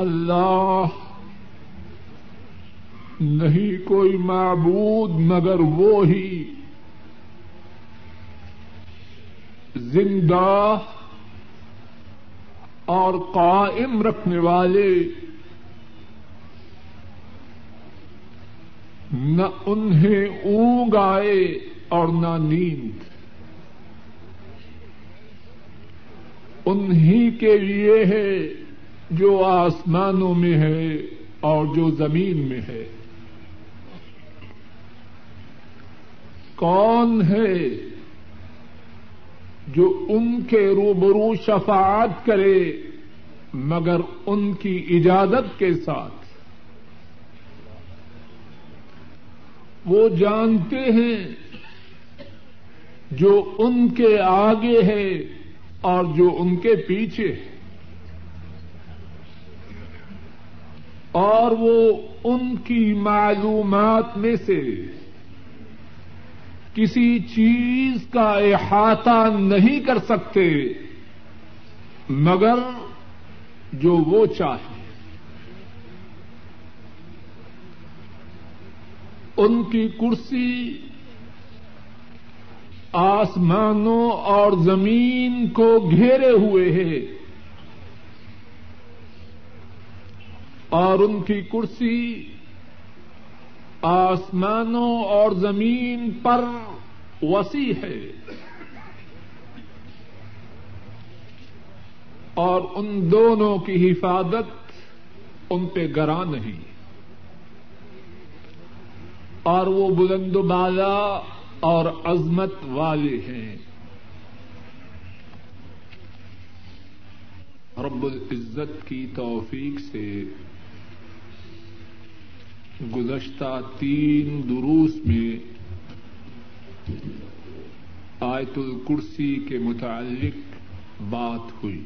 اللہ نہیں کوئی معبود مگر وہ ہی زندہ اور قائم رکھنے والے نہ انہیں اونگ آئے اور نہ نیند۔ انہی کے لیے ہے جو آسمانوں میں ہے اور جو زمین میں ہے۔ کون ہے جو ان کے روبرو شفاعت کرے مگر ان کی اجازت کے ساتھ؟ وہ جانتے ہیں جو ان کے آگے ہے اور جو ان کے پیچھے ہے۔ اور وہ ان کی معلومات میں سے کسی چیز کا احاطہ نہیں کر سکتے، مگر جو وہ چاہے ان کی کرسی آسمانوں اور زمین کو گھیرے ہوئے ہے۔ اور ان کی کرسی آسمانوں اور زمین پر وسیع ہے۔ اور ان دونوں کی حفاظت ان پہ گراں نہیں۔ اور وہ بلند بالا اور عظمت والے ہیں۔ رب العزت کی توفیق سے گزشتہ تین دروس میں آیت الکرسی کے متعلق بات ہوئی۔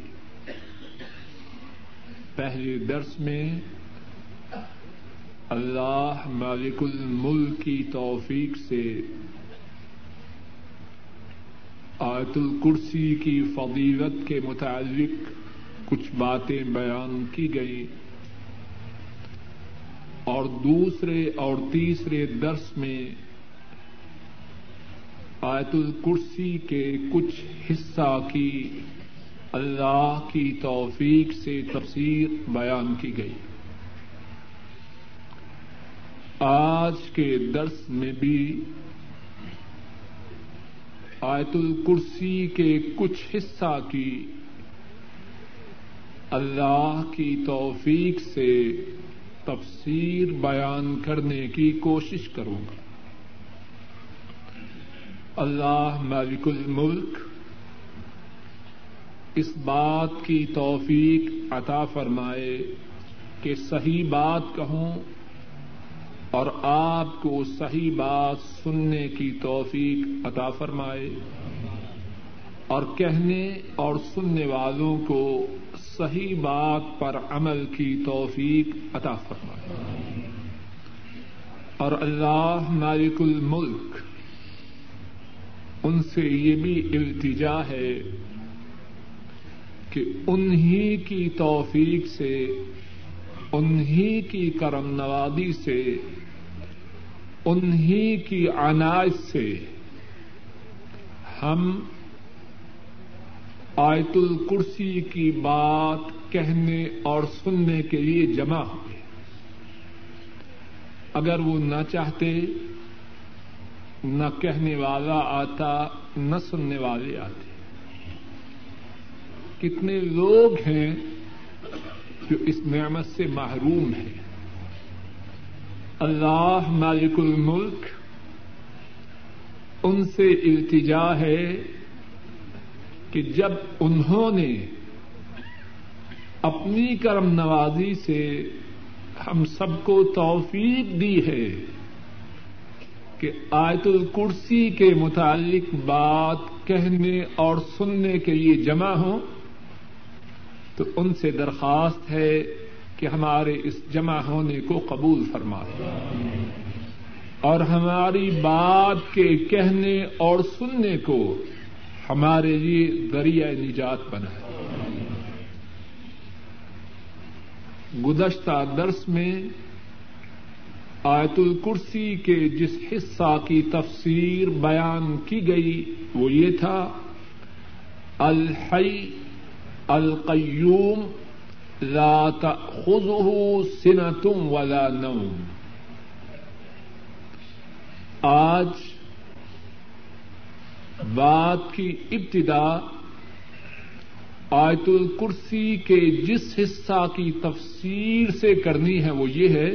پہلے درس میں اللہ مالک الملک کی توفیق سے آیت الکرسی کی فضیلت کے متعلق کچھ باتیں بیان کی گئی اور دوسرے اور تیسرے درس میں آیت الکرسی کے کچھ حصہ کی اللہ کی توفیق سے تفسیر بیان کی گئی۔ آج کے درس میں بھی آیت الکرسی کے کچھ حصہ کی اللہ کی توفیق سے تفسیر بیان کرنے کی کوشش کروں گا۔ اللہ مالک الملک، اس بات کی توفیق عطا فرمائے کہ صحیح بات کہوں اور آپ کو صحیح بات سننے کی توفیق عطا فرمائے اور کہنے اور سننے والوں کو صحیح بات پر عمل کی توفیق عطا فرمائے۔ اور اللہ مالک الملک، ان سے یہ بھی التجا ہے کہ انہی کی توفیق سے، انہی کی کرم نوازی سے، انہی کی عنایت سے ہم آیت الکرسی کی بات کہنے اور سننے کے لیے جمع ہوئے۔ اگر وہ نہ چاہتے، نہ کہنے والا آتا، نہ سننے والے آتے۔ کتنے لوگ ہیں جو اس نعمت سے محروم ہیں۔ اللہ مالک الملک، ان سے التجا ہے کہ جب انہوں نے اپنی کرم نوازی سے ہم سب کو توفیق دی ہے کہ آیت الکرسی کے متعلق بات کہنے اور سننے کے لیے جمع ہوں، تو ان سے درخواست ہے کہ ہمارے اس جمع ہونے کو قبول فرمائے۔ اور ہماری بات کے کہنے اور سننے کو ہمارے لیے ذریعہ نجات بنا ہے۔ گزشتہ درس میں آیت الکرسی کے جس حصہ کی تفسیر بیان کی گئی وہ یہ تھا، الحی القیوم لا تأخذه سنة ولا نوم۔ آج بات کی ابتدا آیت الکرسی کے جس حصہ کی تفسیر سے کرنی ہے وہ یہ ہے،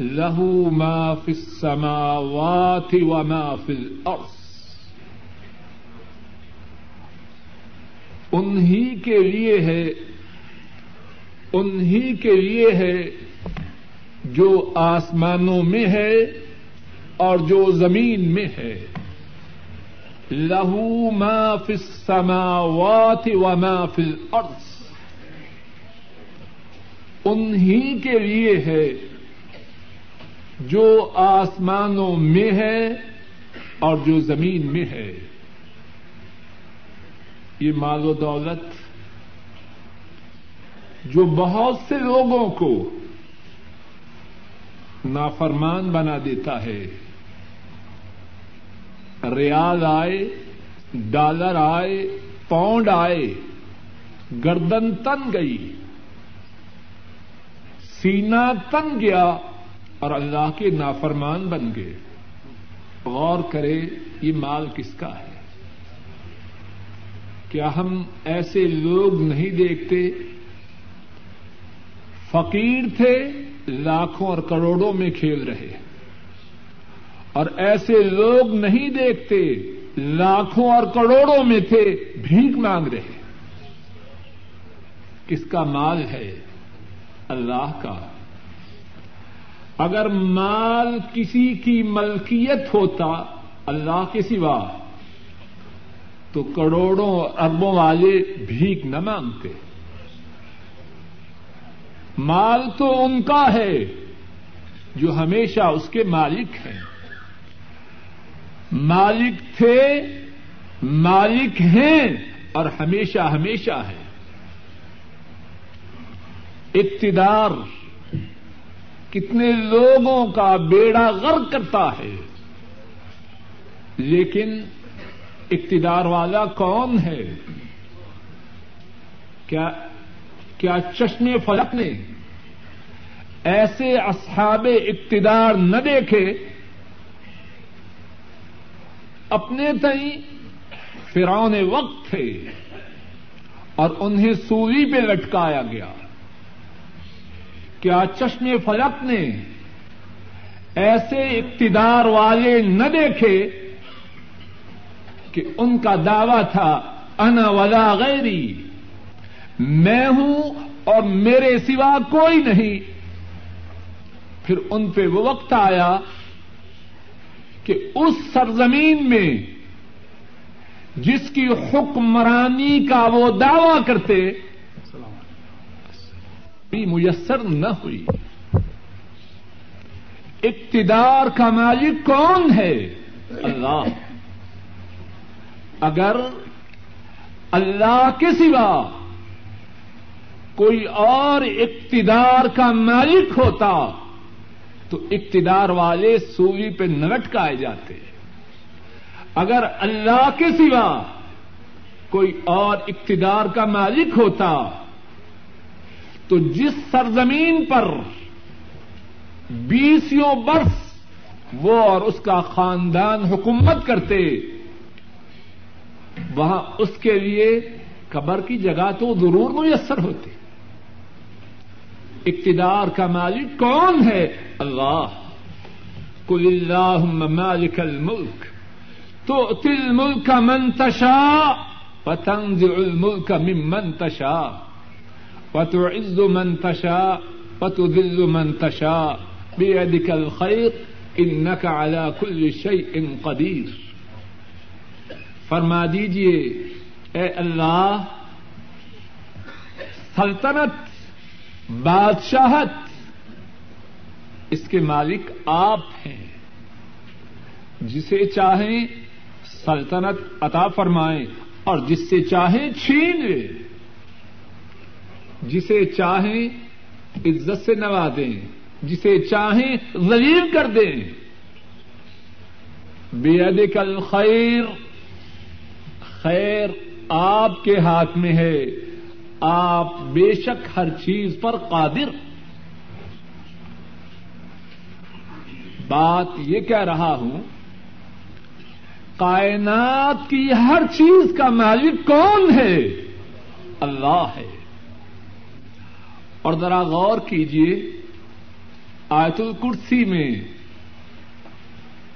لہو ما فی السماوات و ما فی الارض۔ انہی کے لیے ہے، انہی کے لیے ہے جو آسمانوں میں ہے اور جو زمین میں ہے۔ لہو ما فی السماوات و ما فی الارض انہی کے لیے ہے۔ جو آسمانوں میں ہے اور جو زمین میں ہے۔ یہ مال و دولت۔ جو بہت سے لوگوں کو نافرمان بنا دیتا ہے۔ ریال آئے، ڈالر آئے، پاؤنڈ آئے، گردن تن گئی سینا تن گیا اور اللہ کے نافرمان بن گئے۔ غور کرے، یہ مال کس کا ہے؟ کیا ہم ایسے لوگ نہیں دیکھتے؟ فقیر تھے، لاکھوں اور کروڑوں میں کھیل رہے۔ ہیں اور ایسے لوگ نہیں دیکھتے، لاکھوں اور کروڑوں میں تھے، بھیک مانگ رہے کس کا مال ہے؟ اللہ کا۔ اگر مال کسی کی ملکیت ہوتا، اللہ کے سوا، تو کروڑوں اربوں والے بھیک نہ مانگتے۔ مال تو ان کا ہے، جو ہمیشہ اس کے مالک ہیں۔ مالک تھے، مالک ہیں اور ہمیشہ ہمیشہ ہے اقتدار کتنے لوگوں کا بیڑا غرق کرتا ہے، لیکن اقتدار والا کون ہے؟ کیا کیا چشم فلک نے ایسے اصحاب اقتدار نہ دیکھے اپنے تئیں فرعون وقت تھے اور انہیں سوئی پہ لٹکایا گیا۔ کیا چشم فلک نے ایسے اقتدار والے نہ دیکھے کہ ان کا دعوی تھا، انا ولا غیری، میں ہوں اور میرے سوا کوئی نہیں۔ پھر ان پہ وہ وقت آیا کہ اس سرزمین میں جس کی حکمرانی کا وہ دعوی کرتے میسر نہ ہوئی۔ اقتدار کا مالک کون ہے؟ اللہ۔ اگر اللہ کے سوا کوئی اور اقتدار کا مالک ہوتا تو اقتدار والے سوئی پہ نلٹکائے جاتے اگر اللہ کے سوا کوئی اور اقتدار کا مالک ہوتا تو جس سرزمین پر بیسوں برس وہ اور اس کا خاندان حکومت کرتے، وہاں اس کے لیے قبر کی جگہ تو ضرور میسر ہوتی۔ اقتدار کا مالک کون ہے؟ اللہ. کل اللہ مالک الملک تو تل ملک منتشا پتنگ الملک ممنتشا پت عز منتشا پت دل منتشا بے ادکل خیر ان نقا کل شعی ان قدیر فرما دیجیے اے اللہ، سلطنت، بادشاہت اس کے مالک آپ ہیں۔ جسے چاہیں سلطنت عطا فرمائیں اور جس سے چاہیں چھین لے۔ جسے چاہیں عزت سے نوازیں جسے چاہیں ذلیل کر دیں۔ بے کل خیر خیر آپ کے ہاتھ میں ہے۔ آپ بے شک ہر چیز پر قادر۔ بات یہ کہہ رہا ہوں، کائنات کی ہر چیز کا مالک کون ہے؟ اللہ ہے۔ اور ذرا غور کیجیے آیت الکرسی میں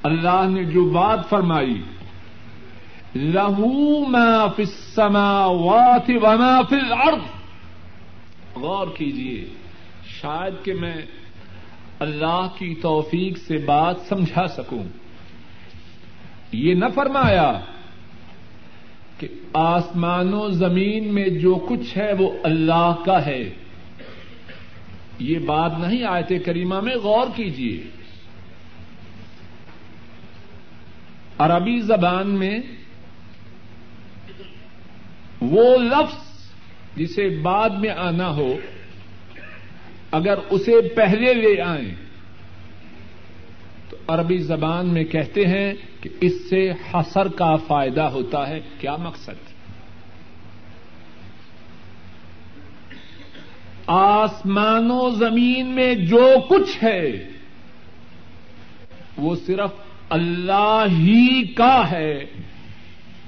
اللہ نے جو بات فرمائی، لہو ما فی السماوات وما فی الارض۔ غور کیجیے شاید کہ میں اللہ کی توفیق سے بات سمجھا سکوں۔ یہ نہ فرمایا کہ آسمان و زمین میں جو کچھ ہے وہ اللہ کا ہے۔ یہ بات نہیں آیت کریمہ میں غور کیجیے عربی زبان میں وہ لفظ جسے بعد میں آنا ہو اگر اسے پہلے لے آئیں۔ تو عربی زبان میں کہتے ہیں کہ اس سے حسر کا فائدہ ہوتا ہے۔ کیا مقصد؟ آسمان و زمین میں جو کچھ ہے، وہ صرف اللہ ہی کا ہے۔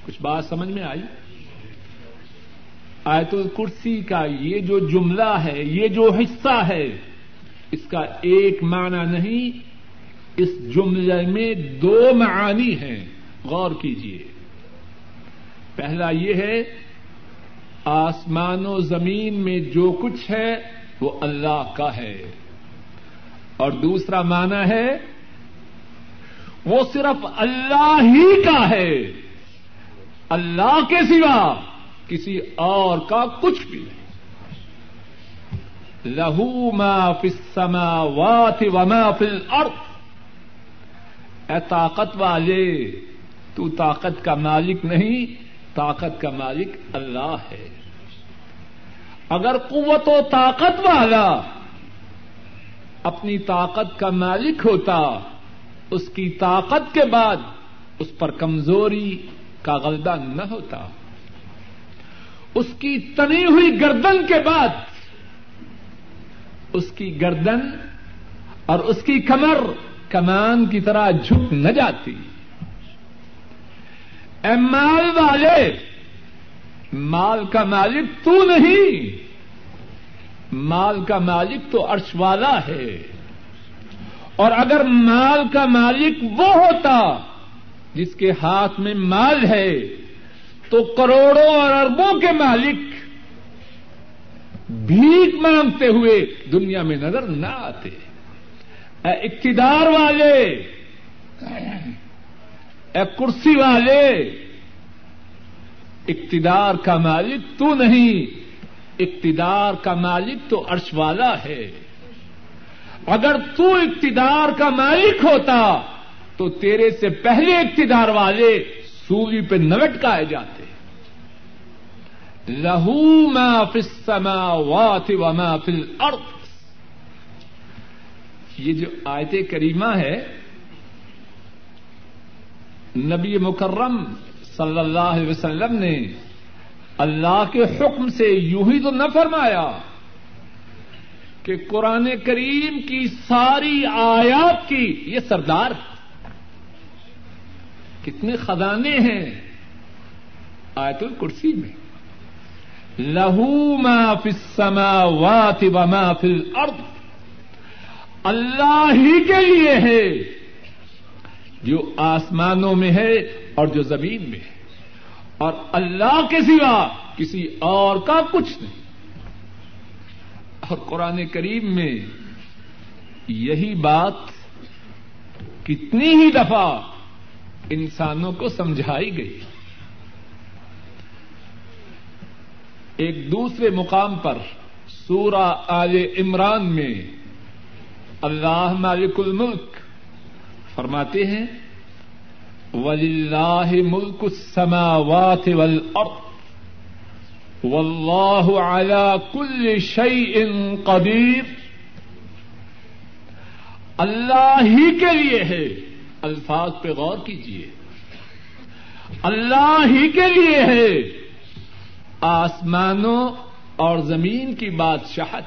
کچھ بات سمجھ میں آئی؟ آیت الکرسی کا یہ جو جملہ ہے، یہ جو حصہ ہے، اس کا ایک معنی نہیں، اس جملے میں دو معانی ہیں۔ غور کیجیے پہلا یہ ہے، آسمان و زمین میں جو کچھ ہے، وہ اللہ کا ہے۔ اور دوسرا معنی ہے، وہ صرف اللہ ہی کا ہے۔ اللہ کے سوا کسی اور کا کچھ بھی نہیں۔ لہو ما فی السماوات وما فی الارض۔ اے طاقت والے، تو طاقت کا مالک نہیں، طاقت کا مالک اللہ ہے۔ اگر قوت و طاقت والا اپنی طاقت کا مالک ہوتا، اس کی طاقت کے بعد اس پر کمزوری کا غلبہ نہ ہوتا۔ اس کی تنی ہوئی گردن کے بعد اس کی گردن اور اس کی کمر کمان کی طرح جھک نہ جاتی۔ اے مال والے، مال کا مالک تو نہیں، مال کا مالک تو عرش والا ہے۔ اور اگر مال کا مالک وہ ہوتا جس کے ہاتھ میں مال ہے تو کروڑوں اور اربوں کے مالک بھیک مانگتے ہوئے دنیا میں نظر نہ آتے۔ اے اقتدار والے، اے کرسی والے، اقتدار کا مالک تو نہیں، اقتدار کا مالک تو عرش والا ہے۔ اگر تو اقتدار کا مالک ہوتا تو تیرے سے پہلے اقتدار والے سولی پہ نلٹکائے جاتے۔ لہو ما فی السماوات وما فی الارض یہ جو آیت کریمہ ہے، نبی مکرم صلی اللہ علیہ وسلم نے اللہ کے حکم سے یوں ہی تو نہ فرمایا کہ قرآن کریم کی ساری آیات کی، یہ سردار، کتنے خزانے ہیں آیت الکرسی میں۔ لہو ما فی السماوات وما فی الارض۔ اللہ ہی کے لیے ہے، جو آسمانوں میں ہے اور جو زمین میں ہے۔ اور اللہ کے سوا کسی اور کا کچھ نہیں۔ اور قرآن کریم میں یہی بات کتنی ہی دفعہ انسانوں کو سمجھائی گئی۔ ایک دوسرے مقام پر سورہ آل عمران میں اللہ مالک الملک فرماتے ہیں ولی اللہ ملک السماوات والارض واللہ على كل شيء قدیر اللہ ہی کے لیے ہے۔ الفاظ پہ غور کیجیے اللہ ہی کے لیے ہے۔ آسمانوں اور زمین کی بادشاہت۔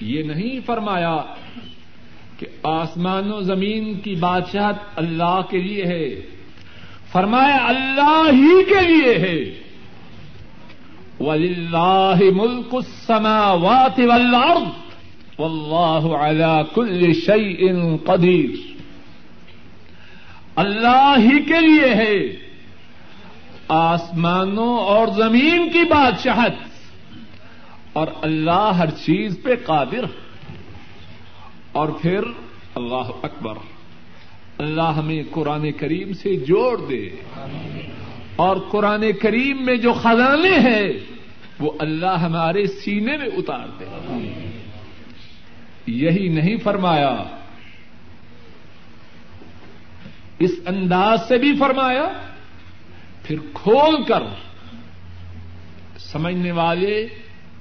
یہ نہیں فرمایا کہ آسمان و زمین کی بادشاہت اللہ کے لیے ہے۔ فرمایا اللہ ہی کے لیے ہے۔ وللہ ملک السماوات والارض واللہ علی کل شیء قدیر اللہ ہی کے لیے ہے۔ آسمانوں اور زمین کی بادشاہت۔ اور اللہ ہر چیز پہ قادر۔ اور پھر اللہ اکبر۔ اللہ ہمیں قرآن کریم سے جوڑ دے۔ اور قرآن کریم میں جو خزانے ہیں، وہ اللہ ہمارے سینے میں اتار دے۔ یہی نہیں فرمایا، اس انداز سے بھی فرمایا پھر کھول کر سمجھنے والے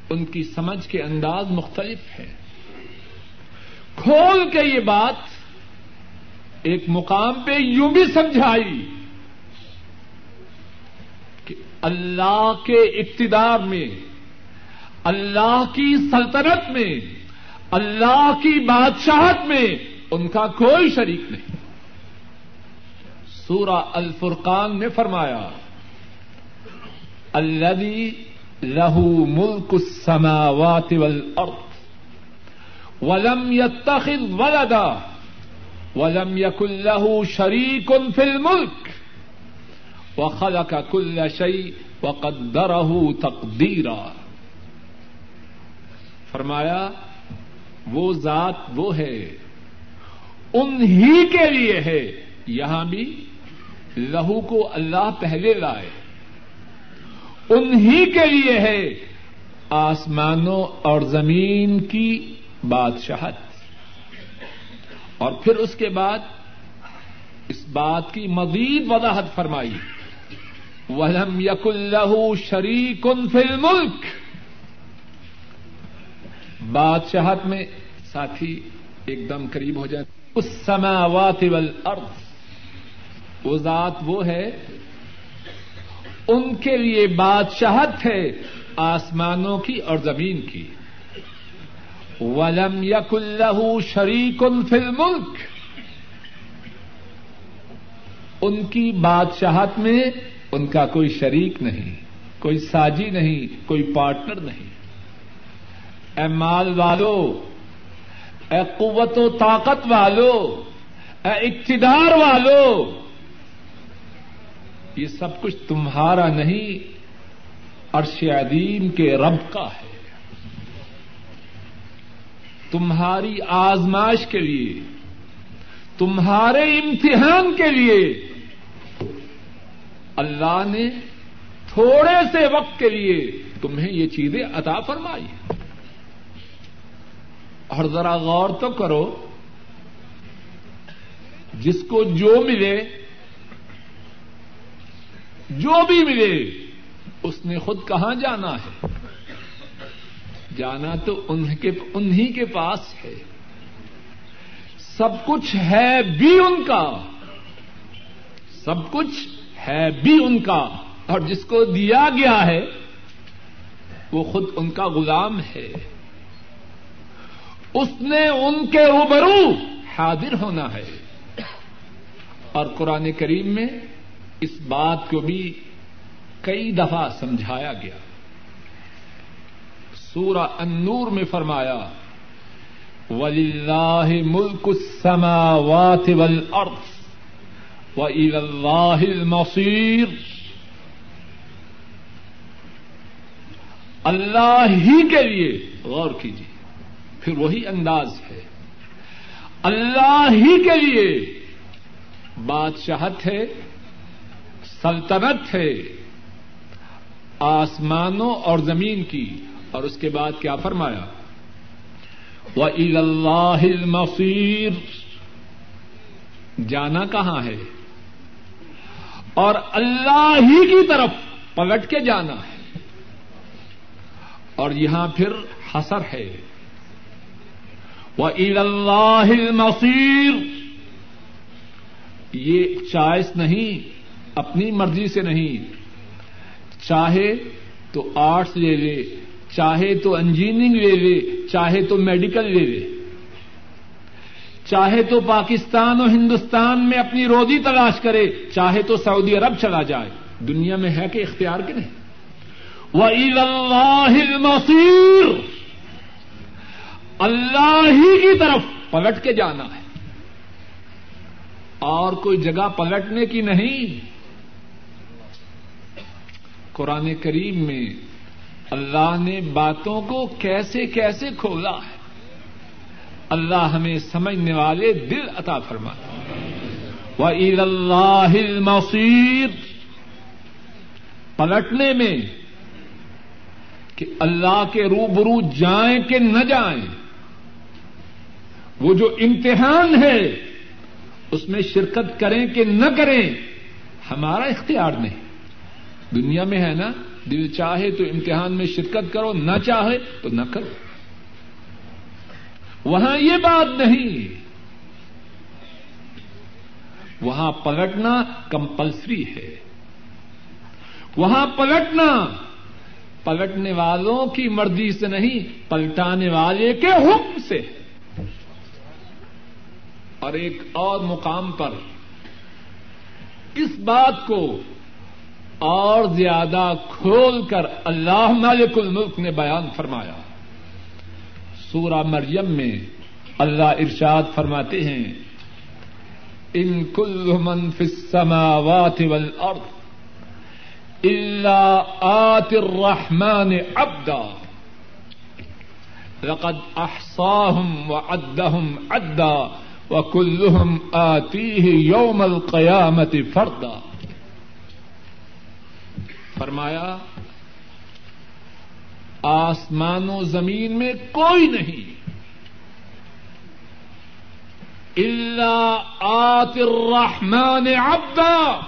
ان کی سمجھ کے انداز مختلف ہے کھول کے یہ بات ایک مقام پہ یوں بھی سمجھائی کہ اللہ کے اقتدار میں، اللہ کی سلطنت میں، اللہ کی بادشاہت میں ان کا کوئی شریک نہیں۔ سورہ الفرقان نے فرمایا الذي له ملك السماوات والارض ولم يتخذ ولدا ولم يكن له شريك في الملك وخلق كل شيء وقدره تقديرا فرمایا، وہ ذات وہ ہے، انہی کے لیے ہے، یہاں بھی لہو کو اللہ پہلے لائے۔ انہی کے لیے ہے آسمانوں اور زمین کی بادشاہت۔ اور پھر اس کے بعد اس بات کی مزید وضاحت فرمائی۔ ولم یق اللہ شریک ان فل ملک بادشاہت میں ساتھی ایک دم قریب ہو جائے اس سماوات والارض۔ وہ ذات وہ ہے، ان کے لیے بادشاہت ہے آسمانوں کی اور زمین کی۔ ولم یق اللہ شریک ان فل ملک ان کی بادشاہت میں ان کا کوئی شریک نہیں، کوئی ساجی نہیں، کوئی پارٹنر نہیں۔ اے مال والو، اے قوت و طاقت والو، اے اقتدار والو یہ سب کچھ تمہارا نہیں، عرش عظیم کے رب کا ہے۔ تمہاری آزمائش کے لیے، تمہارے امتحان کے لیے اللہ نے تھوڑے سے وقت کے لیے تمہیں یہ چیزیں عطا فرمائی اور ذرا غور تو کرو، جس کو جو ملے جو بھی ملے، اس نے خود کہاں جانا ہے؟ جانا تو انہی کے پاس ہے۔ سب کچھ ہے بھی ان کا۔ سب کچھ ہے بھی ان کا۔ اور جس کو دیا گیا ہے، وہ خود ان کا غلام ہے۔ اس نے ان کے روبرو حاضر ہونا ہے۔ اور قرآن کریم میں اس بات کو بھی کئی دفعہ سمجھایا گیا۔ سورہ النور میں فرمایا وللہ ملک السماوات والارض وإلى اللہ المصیر اللہ ہی کے لیے، غور کیجیے، پھر وہی انداز ہے۔ اللہ ہی کے لیے بادشاہت ہے سلطنت ہے۔ آسمانوں اور زمین کی۔ اور اس کے بعد کیا فرمایا؟ وہ عید اللہ المصیر جانا کہاں ہے؟ اور اللہ ہی کی طرف پلٹ کے جانا ہے۔ اور یہاں پھر حسر ہے۔ وہ عید اللہ مصیر یہ چوائس نہیں۔ اپنی مرضی سے نہیں۔ چاہے تو آرٹس لے لے، چاہے تو انجینئرنگ لے لے، چاہے تو میڈیکل لے لے۔ چاہے تو پاکستان اور ہندوستان میں اپنی روزی تلاش کرے، چاہے تو سعودی عرب چلا جائے۔ دنیا میں ہے کہ اختیار کے نہیں۔ وہ اللہ مصیر اللہ ہی کی طرف پلٹ کے جانا ہے۔ اور کوئی جگہ پلٹنے کی نہیں۔ قرآن کریم میں اللہ نے باتوں کو کیسے کیسے کھولا ہے۔ اللہ ہمیں سمجھنے والے دل عطا فرما۔ و عید اللہ مصیر پلٹنے میں کہ اللہ کے روبرو جائیں کہ نہ جائیں۔ وہ جو امتحان ہے، اس میں شرکت کریں کہ نہ کریں، ہمارا اختیار نہیں۔ دنیا میں ہے نا، دل چاہے تو امتحان میں شرکت کرو، نہ چاہے تو نہ کرو۔ وہاں یہ بات نہیں۔ وہاں پلٹنا کمپلسری ہے۔ وہاں پلٹنا، پلٹنے والوں کی مرضی سے نہیں، پلٹانے والے کے حکم سے۔ اور ایک اور مقام پر اس بات کو اور زیادہ کھول کر اللہ مالک الملک نے بیان فرمایا۔ سورہ مریم میں اللہ ارشاد فرماتے ہیں، ان کل من فی السماوات والارض الا آت الرحمن عبدا لقد احصاهم وعدهم عدا وكلهم آتيه يوم القيامة فردا فرمایا، آسمان و زمین میں کوئی نہیں۔ اللہ آت الرحمن عبدا۔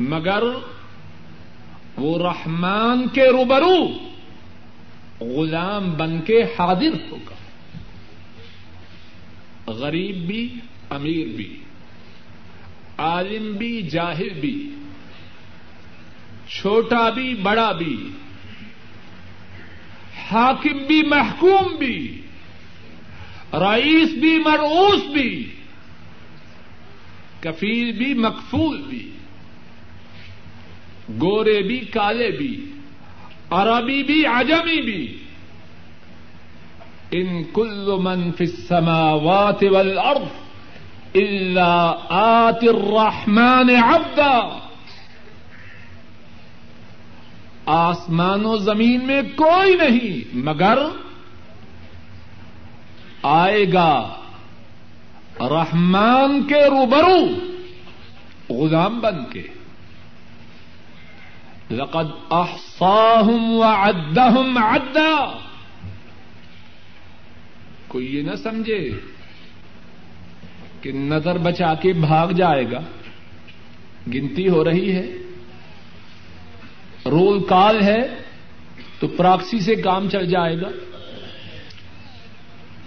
مگر وہ رحمان کے روبرو غلام بن کے حاضر ہوگا۔ غریب بھی، امیر بھی، عالم بھی، جاہل بھی۔ چھوٹا بھی، بڑا بھی۔ حاکم بھی، محکوم بھی۔ رئیس بھی، مرعوس بھی۔ کفیل بھی، مقفول بھی۔ گورے بھی، کالے بھی۔ عربی بھی، عجمی بھی۔ ان کل من فی السماوات والارض الا آت الرحمن عبدا۔ آسمان و زمین میں کوئی نہیں، مگر آئے گا رحمان کے روبرو، غلام بن کے۔ لقد احصاهم وعدهم عدا کوئی یہ نہ سمجھے کہ نظر بچا کے بھاگ جائے گا، گنتی ہو رہی ہے۔ رول کال ہے تو پراکسی سے کام چل جائے گا۔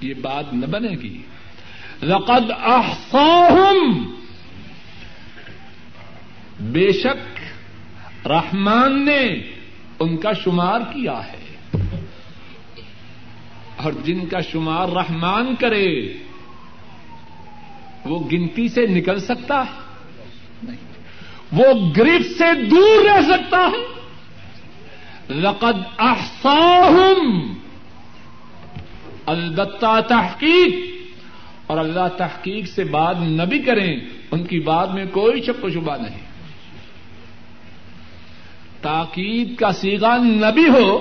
یہ بات نہ بنے گی۔ لقد احصاهم بے شک رحمان نے ان کا شمار کیا ہے۔ اور جن کا شمار رحمان کرے، وہ گنتی سے نکل سکتا ہے۔ وہ گرفت سے دور رہ سکتا ہے۔ لقد احصاهم البتہ تحقیق. اور اللہ تحقیق سے بات نہ بھی کریں، ان کی بات میں کوئی شک و شبہ نہیں. تاکید کا سیگا نہ بھی ہو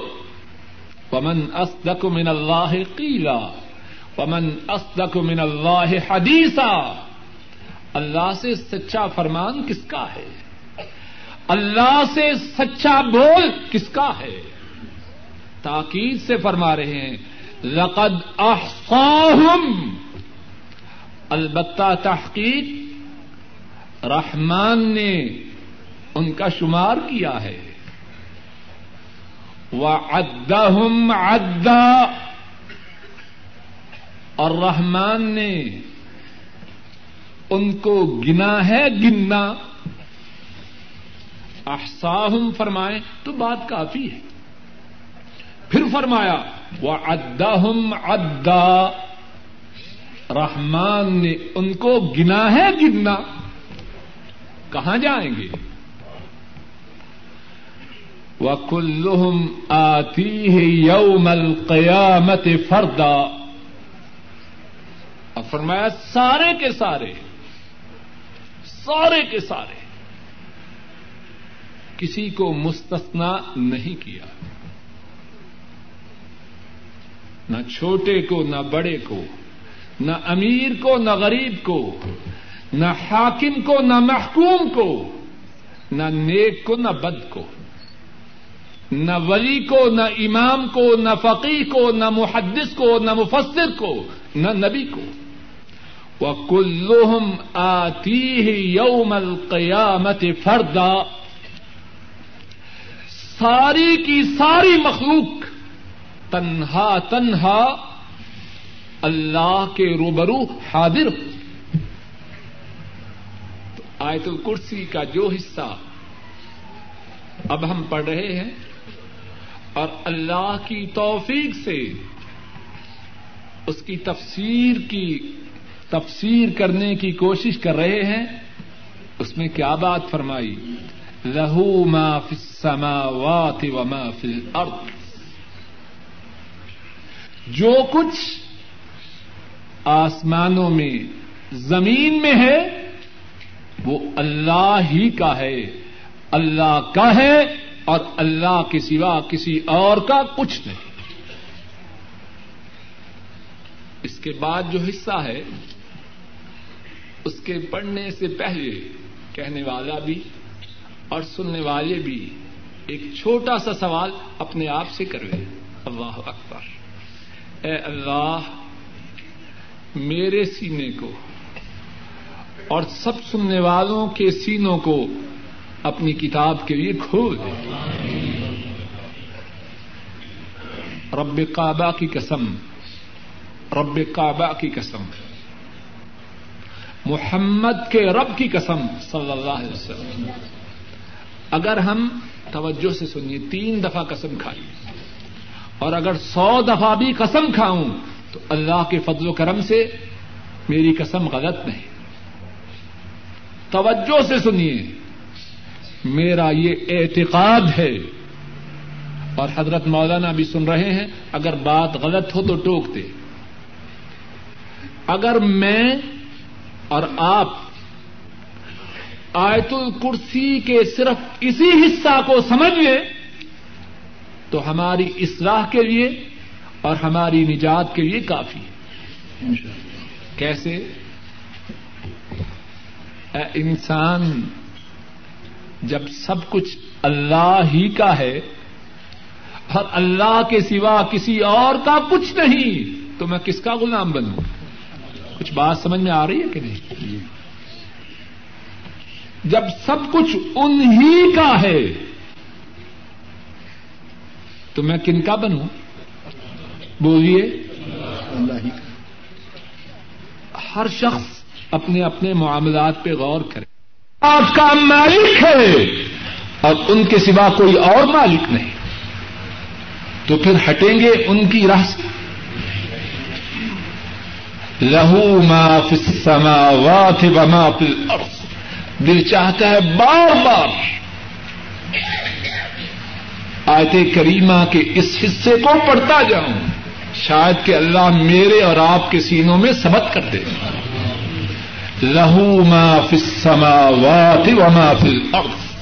پمن اسدق من اللہ قیلا پمن اسدق من اللہ حدیثا اللہ سے سچا فرمان کس کا ہے؟ اللہ سے سچا بول کس کا ہے؟ تاکید سے فرما رہے ہیں، لقد احصاهم البتہ تحقیق، رحمان نے ان کا شمار کیا ہے۔ وعدهم عدا اور رحمان نے ان کو گنا ہے گننا۔ احساہم فرمائے تو بات کافی ہے۔ پھر فرمایا وہ ادہم ادا رحمان نے ان کو گنا ہے گننا کہاں جائیں گے؟ وہ کلحم آتی ہے یوم القیامت فردا۔ اور فرمایا، سارے کے سارے سارے کے سارے۔ کسی کو مستثنا نہیں کیا نہ چھوٹے کو نہ بڑے کو نہ امیر کو نہ غریب کو نہ حاکم کو نہ محکوم کو نہ نیک کو نہ بد کو نہ ولی کو نہ امام کو نہ فقی کو نہ محدث کو نہ مفسر کو نہ نبی کو وہ کلوہم آتی ہی یوم القیامت فردا ساری کی ساری مخلوق تنہا تنہا اللہ کے روبرو حاضر تو آیت الکرسی کا جو حصہ اب ہم پڑھ رہے ہیں، اور اللہ کی توفیق سے اس کی تفسیر کی تفسیر کرنے کی کوشش کر رہے ہیں، اس میں کیا بات فرمائی؟ لہو ما فی السماوات و ما فی الارض جو کچھ آسمانوں میں، زمین میں ہے، وہ اللہ ہی کا ہے۔ اللہ کا ہے اور اللہ کے سوا کسی اور کا کچھ نہیں۔ اس کے بعد جو حصہ ہے، اس کے پڑھنے سے پہلے کہنے والا بھی اور سننے والے بھی ایک چھوٹا سا سوال اپنے آپ سے کروے۔ اللہ اکبر۔ اے اللہ، میرے سینے کو اور سب سننے والوں کے سینوں کو اپنی کتاب کے لیے کھول دے۔ رب کعبہ کی قسم، رب کعبہ کی قسم۔ محمد کے رب کی قسم، صلی اللہ علیہ وسلم۔ اگر ہم توجہ سے سنیے، تین دفعہ قسم کھائی۔ اور اگر سو دفعہ بھی قسم کھاؤں، تو اللہ کے فضل و کرم سے میری قسم غلط نہیں۔ توجہ سے سنیے، میرا یہ اعتقاد ہے۔ اور حضرت مولانا بھی سن رہے ہیں، اگر بات غلط ہو تو ٹوک دے اگر میں اور آپ آیت الکرسی کے صرف اسی حصہ کو سمجھ لیں تو ہماری اصلاح کے لیے اور ہماری نجات کے لیے کافی ہے۔ کیسے؟ اے انسان، جب سب کچھ اللہ ہی کا ہے اور اللہ کے سوا کسی اور کا کچھ نہیں، تو میں کس کا غلام بنوں؟ کچھ بات سمجھ میں آ رہی ہے کہ نہیں؟ جب سب کچھ انہی کا ہے، تو میں کن کا بنوں؟ بولیے۔ ہر شخص اپنے اپنے معاملات پہ غور کرے۔ آپ کا مالک ہے اور ان کے سوا کوئی اور مالک نہیں۔ تو پھر ہٹیں گے ان کی راہ سے۔ لہو ما فی السماوات و ما فی الارض۔ دل چاہتا ہے بار بار آیت کریمہ کے اس حصے کو پڑھتا جاؤں۔ شاید کہ اللہ میرے اور آپ کے سینوں میں سبق کر دے۔ لہو ما فی السماوات و ما فی الارض۔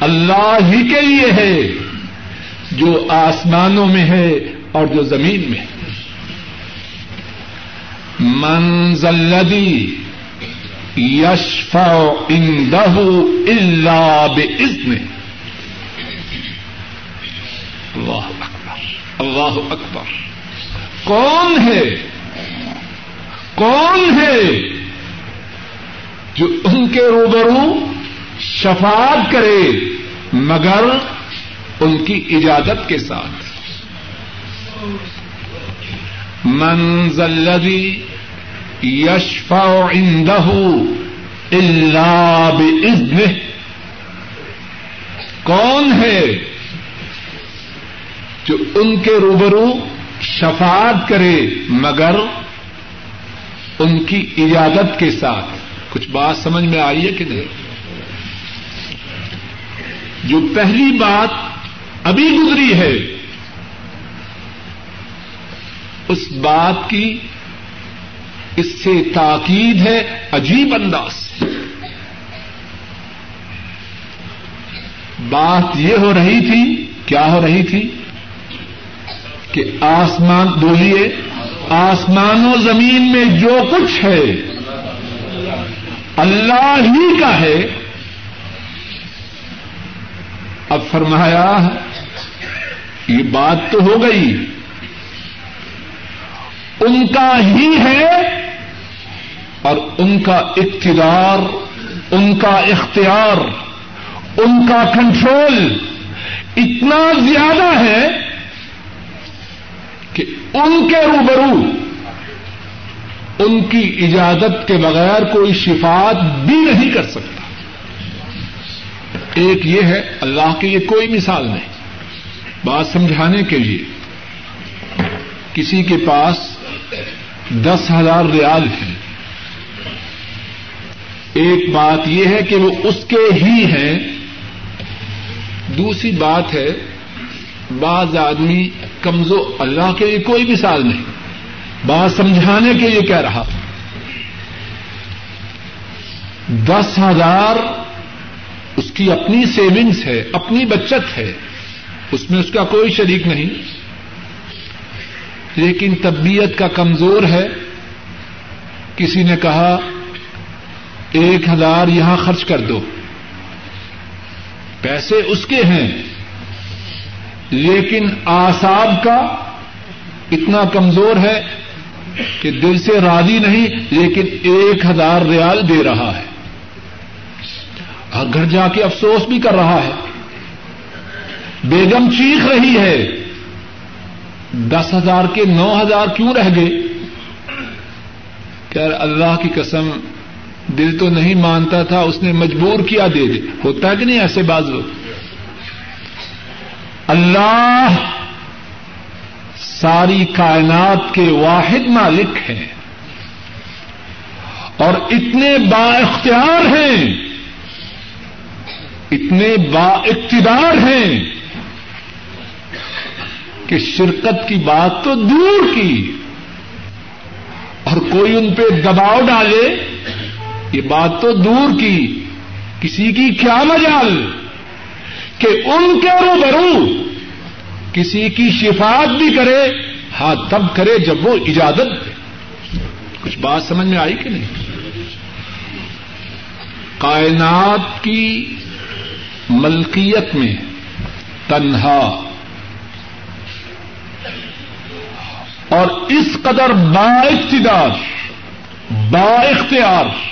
اللہ ہی کے لیے ہے، جو آسمانوں میں ہے اور جو زمین میں ہے۔ منزلدی یشفع عنده الا باذنه اللہ اکبر اللہ اکبر۔ کون ہے؟ کون ہے جو ان کے روبرو شفاعت کرے مگر ان کی اجازت کے ساتھ؟ منزلدی یشفا عنده الا باذنه کون ہے جو ان کے روبرو شفاعت کرے مگر ان کی اجازت کے ساتھ؟ کچھ بات سمجھ میں آئی ہے کہ نہیں؟ جو پہلی بات ابھی گزری ہے، اس بات کی اس سے تاکید ہے عجیب انداز۔ بات یہ ہو رہی تھی، کیا ہو رہی تھی؟ کہ آسمان بولیے آسمان و زمین میں جو کچھ ہے، اللہ ہی کا ہے۔ اب فرمایا، یہ بات تو ہو گئی۔ ان کا ہی ہے اور ان کا اقتدار، ان کا اختیار، ان کا کنٹرول اتنا زیادہ ہے کہ ان کے روبرو، ان کی اجازت کے بغیر کوئی شفات بھی نہیں کر سکتا۔ ایک یہ ہے، اللہ کی یہ کوئی مثال نہیں۔ بات سمجھانے کے لیے، کسی کے پاس دس ہزار ریال ہے ایک بات یہ ہے کہ وہ اس کے ہی ہیں۔ دوسری بات ہے، بعض آدمی کمزور، اللہ کے لیے کوئی مثال نہیں۔ بات سمجھانے کے لیے کہہ رہا۔ دس ہزار اس کی اپنی سیونگس ہے، اپنی بچت ہے، اس میں اس کا کوئی شریک نہیں۔ لیکن طبیعت کا کمزور ہے۔ کسی نے کہا ایک ہزار یہاں خرچ کر دو۔ پیسے اس کے ہیں۔ لیکن آساب کا اتنا کمزور ہے کہ دل سے راضی نہیں، لیکن ایک ہزار ریال دے رہا ہے۔ اور گھر جا کے افسوس بھی کر رہا ہے۔ بیگم چیخ رہی ہے۔ دس ہزار کے نو ہزار کیوں رہ گئے؟ کہ اللہ کی قسم دل تو نہیں مانتا تھا، اس نے مجبور کیا دے دے ہوتا کہ نہیں ایسے باز اللہ ساری کائنات کے واحد مالک ہیں۔ اور اتنے با اختیار ہیں۔ اتنے با اقتدار ہیں کہ شرکت کی بات تو دور کی۔ اور کوئی ان پہ دباؤ ڈالے یہ بات تو دور کی کسی کی کیا مجال کہ ان کے روبرو کسی کی شفاعت بھی کرے ہاں تب کرے جب وہ اجازت دے۔ کچھ بات سمجھ میں آئی کہ نہیں؟ کائنات کی ملکیت میں تنہا اور اس قدر با اقتدار، با اختیار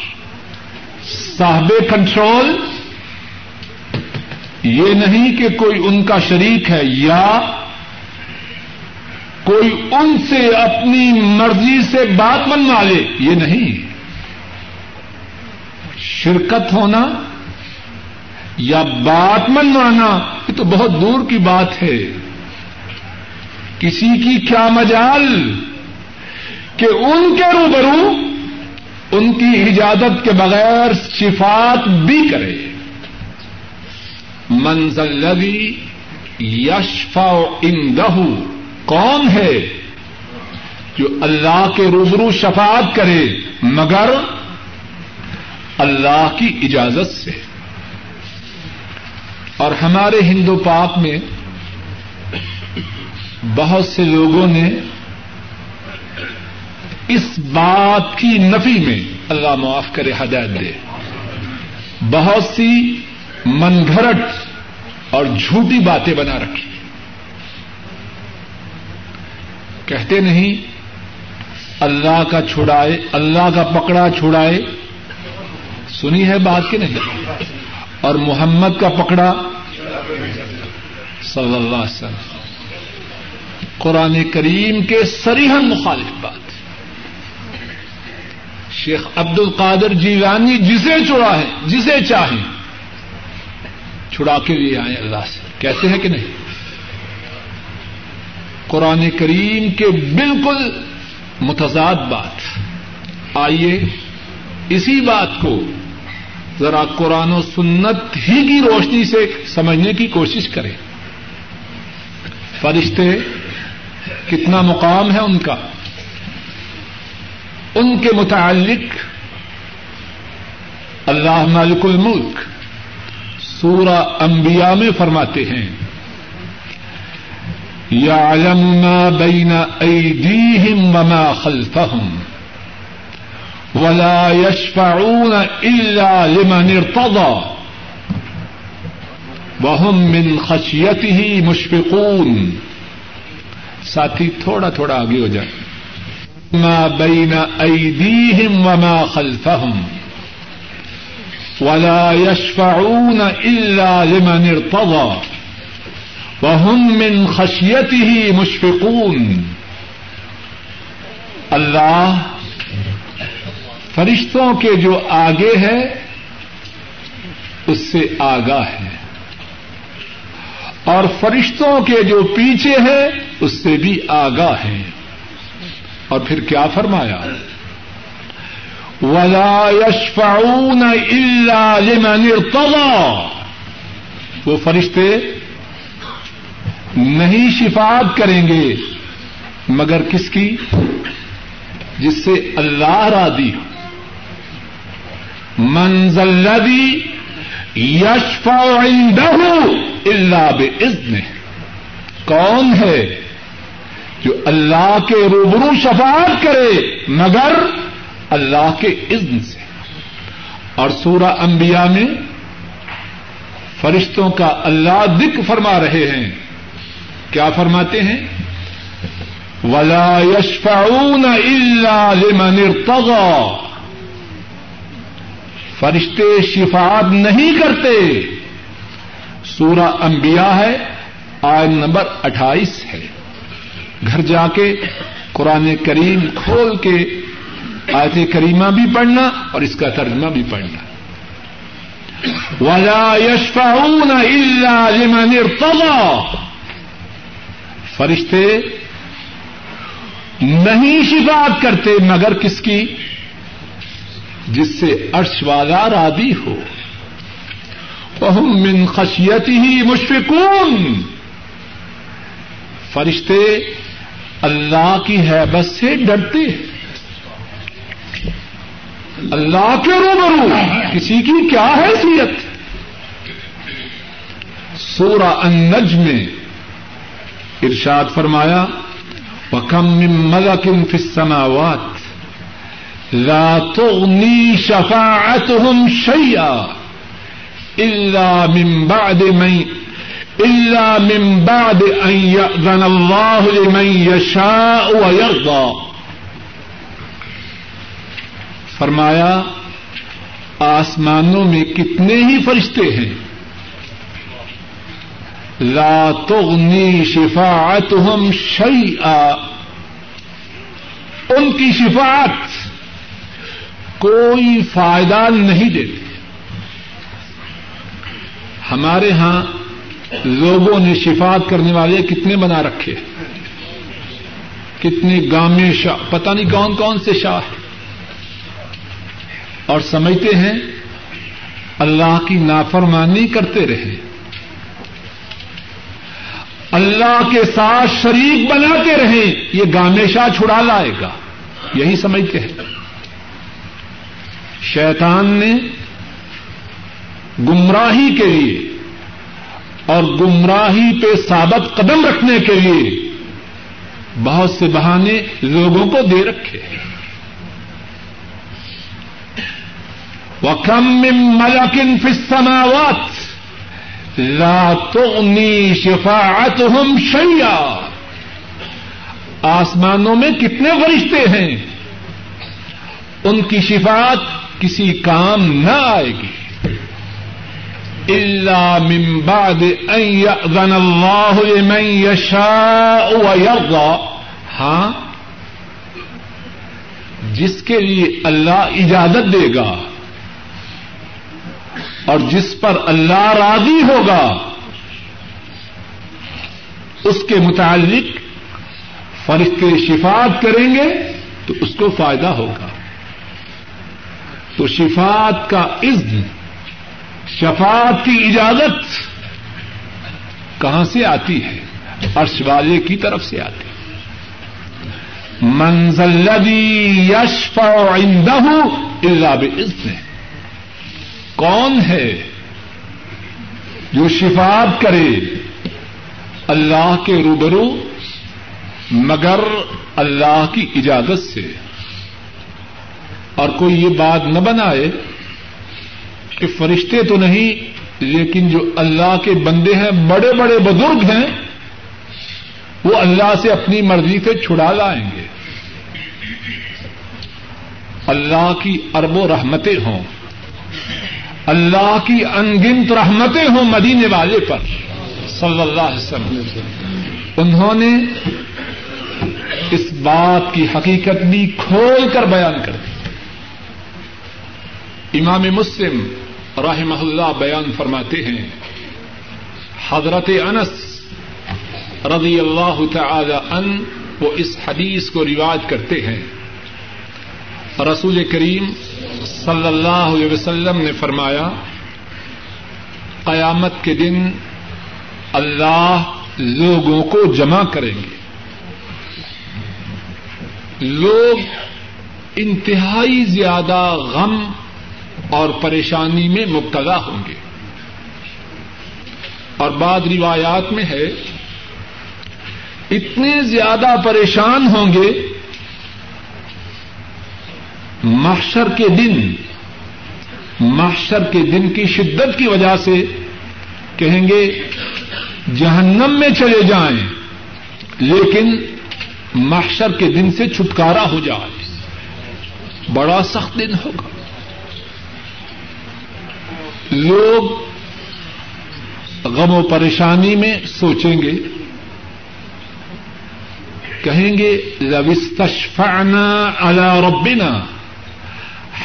صاحب کنٹرول یہ نہیں کہ کوئی ان کا شریک ہے یا کوئی ان سے اپنی مرضی سے بات منوا لے، یہ نہیں۔ شرکت ہونا یا بات منوانا، یہ تو بہت دور کی بات ہے۔ کسی کی کیا مجال کہ ان کے روبرو ان کی اجازت کے بغیر شفات بھی کرے۔ منزل لوی یشفا اندہ کون ہے جو اللہ کے روبرو شفات کرے، مگر اللہ کی اجازت سے۔ اور ہمارے ہندو پاک میں بہت سے لوگوں نے اس بات کی نفی میں اللہ معاف کرے، ہدایت دے۔ بہت سی من گھرٹ اور جھوٹی باتیں بنا رکھی۔ کہتے نہیں، اللہ کا چھڑائے، اللہ کا پکڑا چھڑائے۔ سنی ہے بات کہ نہیں؟ اور محمد کا پکڑا۔ صلی اللہ علیہ وسلم۔ قرآن کریم کے سریحن مخالف بات۔ شیخ عبد القادر جیلانی جسے چڑا ہے، جسے چاہیں چھڑا کے لیے آئے اللہ سے۔ کہتے ہیں کہ نہیں؟ قرآن کریم کے بالکل متضاد بات۔ آئیے اسی بات کو ذرا قرآن و سنت ہی کی روشنی سے سمجھنے کی کوشش کریں۔ فرشتے، کتنا مقام ہے ان کا؟ ان کے متعلق اللہ مالک الملک سورہ انبیاء میں فرماتے ہیں یا ما بین ایدیہم وما خلفہم ولا يشفعون الا لمن ارتضى وهم من خشيته مشفقون۔ ساتھی تھوڑا تھوڑا آگے ہو جائے۔ ما بین ایدیہم وما خلفہم ولا يشفعون الا لمن ارتضى وهم من خشيته مشفقون اللہ فرشتوں کے جو آگے ہے، اس سے آگاہ ہے۔ اور فرشتوں کے جو پیچھے ہے، اس سے بھی آگاہ ہے۔ اور پھر کیا فرمایا؟ ولا يشفعون الا لمن ارتضى۔ وہ فرشتے نہیں شفاعت کریں گے، مگر کس کی؟ جس سے اللہ راضی ہو۔ منزل الذي يشفع عنده اللہ بزن کون ہے جو اللہ کے روبرو شفاعت کرے، مگر اللہ کے اذن سے۔ اور سورہ انبیاء میں فرشتوں کا اللہ دکھ فرما رہے ہیں۔ کیا فرماتے ہیں؟ ولا یشفعون الا لمن ارتضى فرشتے شفاعت نہیں کرتے۔ سورہ انبیاء ہے آئن نمبر اٹھائیس ہے۔ گھر جا کے قرآن کریم کھول کے آیت کریمہ بھی پڑھنا اور اس کا ترجمہ بھی پڑھنا۔ ولا يشفعون الا لمن ارتضى۔ فرشتے نہیں شفاعت کرتے مگر کس کی؟ جس سے عرش والا رادی ہو۔ من خشیتی ہی مشفقون۔ فرشتے اللہ کی حیبت سے ڈرتے اللہ کے روبرو، کسی کی کیا حیثیت؟ سورہ انج میں ارشاد فرمایا وکم ملک فی السماوات لا تغنی شفاعتهم شیئا الا من بعد من الا من بعد ان يأذن الله لمن يشاء ويرضى. فرمایا، آسمانوں میں کتنے ہی فرشتے ہیں؟ لا تغنی شفاعتهم شيئا ان کی شفاعت کوئی فائدہ نہیں دیتی ہمارے ہاں لوگوں نے شفات کرنے والے کتنے بنا رکھے کتنے گامے شاہ پتہ نہیں کون کون سے شاہ اور سمجھتے ہیں اللہ کی نافرمانی کرتے رہے۔ اللہ کے ساتھ شریک بناتے رہے، یہ گامے شاہ چھڑا لائے گا۔ یہی سمجھتے ہیں۔ شیطان نے گمراہی کے لیے اور گمراہی پہ ثابت قدم رکھنے کے لیے بہت سے بہانے لوگوں کو دے رکھے وکم ملکن السماوات لا تغنی شفاعتهم شیئا آسمانوں میں کتنے فرشتے ہیں؟ ان کی شفاعت کسی کام نہ آئے گی۔ إلا من بعد أن يأذن الله لمن يشاء ويرضى. ہاں؟ جس کے لیے اللہ اجازت دے گا اور جس پر اللہ راضی ہوگا، اس کے متعلق فرشتے شفات کریں گے تو اس کو فائدہ ہوگا۔ تو شفات کا عزم شفات کی اجازت کہاں سے آتی ہے؟ عرش والے کی طرف سے آتی ہے۔ منزلدی یش عندہ الا بزن کون ہے جو شفات کرے؟ اللہ کے روبرو، مگر اللہ کی اجازت سے۔ اور کوئی یہ بات نہ بنائے کہ فرشتے تو نہیں، لیکن جو اللہ کے بندے ہیں، بڑے بڑے بزرگ ہیں، وہ اللہ سے اپنی مرضی سے چھڑا لائیں گے۔ اللہ کی ارب و رحمتیں ہوں۔ اللہ کی انگنت رحمتیں ہوں مدینے والے پر۔ صلی اللہ علیہ وسلم۔ انہوں نے اس بات کی حقیقت بھی کھول کر بیان کر دی۔ امام مسلم رحمہ اللہ بیان فرماتے ہیں۔ حضرت انس رضی اللہ تعالی ان وہ اس حدیث کو رواج کرتے ہیں۔ رسول کریم صلی اللہ علیہ وسلم نے فرمایا، قیامت کے دن اللہ لوگوں کو جمع کریں گے۔ لوگ انتہائی زیادہ غم اور پریشانی میں مبتلا ہوں گے۔ اور بعد روایات میں ہے، اتنے زیادہ پریشان ہوں گے، محشر کے دن، محشر کے دن کی شدت کی وجہ سے کہیں گے، جہنم میں چلے جائیں، لیکن محشر کے دن سے چھٹکارا ہو جائے۔ بڑا سخت دن ہوگا۔ لوگ غم و پریشانی میں سوچیں گے، کہیں گے لوستشفعنا على ربنا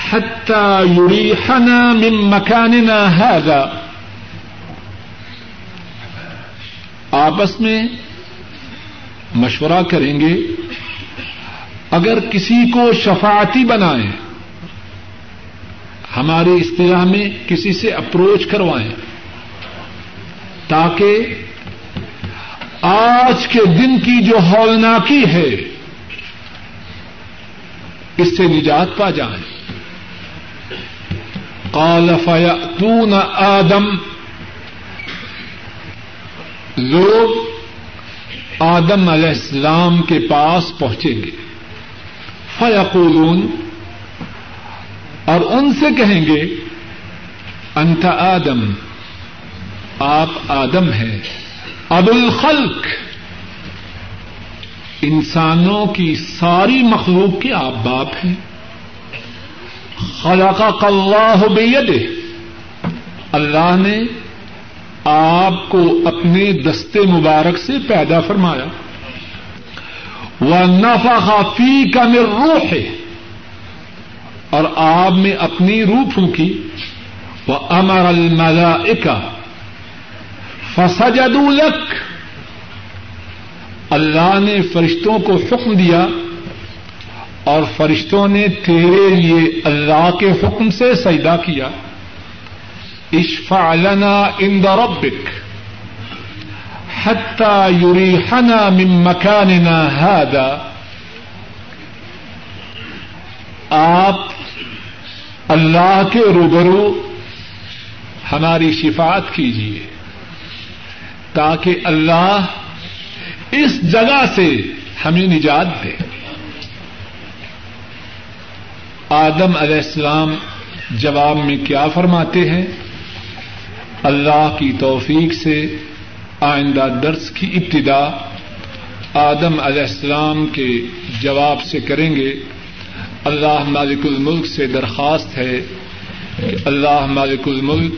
حتى يريحنا من مكاننا هذا. آپس میں مشورہ کریں گے، اگر کسی کو شفاعتی بنائیں ہماری اصطلاح میں کسی سے اپروچ کروائیں تاکہ آج کے دن کی جو ہولناکی ہے، اس سے نجات پا جائیں قال فیاتون آدم، لوگ آدم علیہ السلام کے پاس پہنچیں گے۔ فیقولون اور ان سے کہیں گے، انت آدم، آپ آدم ہیں۔ اب الخلق، انسانوں کی ساری مخلوق کے آپ باپ ہیں۔ خلق اللہ بید اللہ نے آپ کو اپنے دستے مبارک سے پیدا فرمایا۔ وہ نفا خافی کا مر روح ہے اور آپ میں اپنی روح پھونکی۔ وہ امر الملائکہ فسجدوا لک اللہ نے فرشتوں کو حکم دیا اور فرشتوں نے تیرے لیے اللہ کے حکم سے سجدہ کیا۔ اشفع لنا عند ربک حتى يريحنا من مكاننا هذا۔ آپ اللہ کے روبرو ہماری شفات کیجیے تاکہ اللہ اس جگہ سے ہمیں نجات دے۔ آدم علیہ السلام جواب میں کیا فرماتے ہیں؟ اللہ کی توفیق سے آئندہ درس کی ابتدا آدم علیہ السلام کے جواب سے کریں گے۔ اللہ مالک الملک سے درخواست ہے۔ کہ اللہ مالک الملک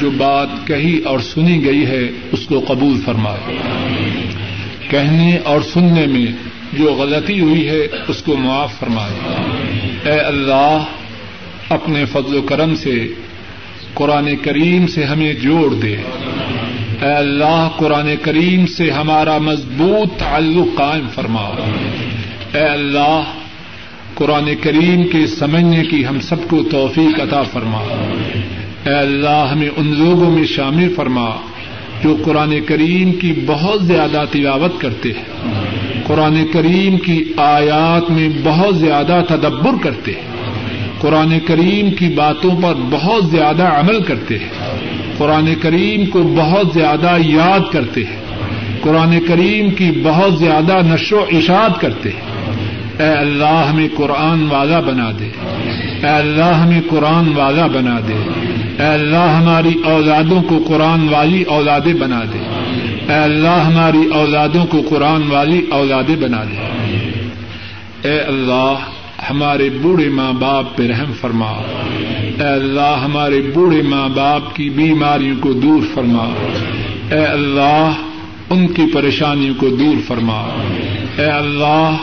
جو بات کہی اور سنی گئی ہے، اس کو قبول فرمائے۔ کہنے اور سننے میں جو غلطی ہوئی ہے، اس کو معاف فرمائے۔ اے اللہ، اپنے فضل و کرم سے، قرآن کریم سے ہمیں جوڑ دے۔ اے اللہ، قرآن کریم سے ہمارا مضبوط تعلق قائم فرما۔ اے اللہ قرآن کریم کے سمجھنے کی ہم سب کو توفیق عطا فرما۔ اے اللہ، ہمیں ان لوگوں میں شامل فرما جو قرآن کریم کی بہت زیادہ تلاوت کرتے ہیں۔ قرآن کریم کی آیات میں بہت زیادہ تدبر کرتے ہیں۔ قرآن کریم کی باتوں پر بہت زیادہ عمل کرتے ہیں۔ قرآن کریم کو بہت زیادہ یاد کرتے ہیں۔ قرآن کریم کی بہت زیادہ نشو و اشاد کرتے ہیں۔ اے اللہ ہمیں قرآن والا بنا دے۔ اے اللہ ہمیں قرآن والا بنا دے۔ اے اللہ ہماری اولادوں کو قرآن والی اولادیں بنا دے۔ اے اللہ ہماری اولادوں کو قرآن والی اولادیں بنا دے۔ اے اللہ ہمارے بوڑھے ماں باپ پہ رحم فرما۔ اے اللہ ہمارے بوڑھے ماں باپ کی بیماریوں کو دور فرما۔ اے اللہ ان کی پریشانیوں کو دور فرما۔ اے اللہ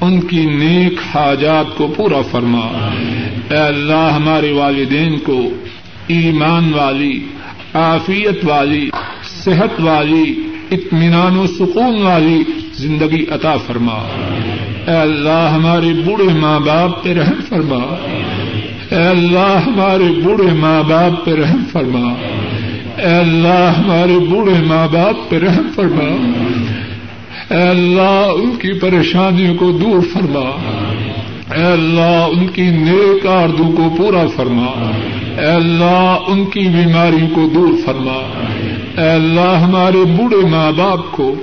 ان کی نیک حاجات کو پورا فرما۔ اے اللہ ہمارے والدین کو ایمان والی، عافیت والی، صحت والی، اطمینان و سکون والی زندگی عطا فرما۔ اے اللہ، ہمارے بوڑھے ماں باپ پہ رحم فرما۔ اے اللہ، ہمارے بوڑھے ماں باپ پہ رحم فرما۔ اے اللہ، ہمارے بوڑھے ماں باپ پہ رحم فرما۔ اے اللہ، ان کی پریشانیوں کو دور فرما۔ اے اللہ، ان کی نیک آردوں کو پورا فرما۔ اے اللہ، ان کی بیماریوں کو دور فرما۔ اے اللہ، ہمارے بوڑھے ماں باپ کو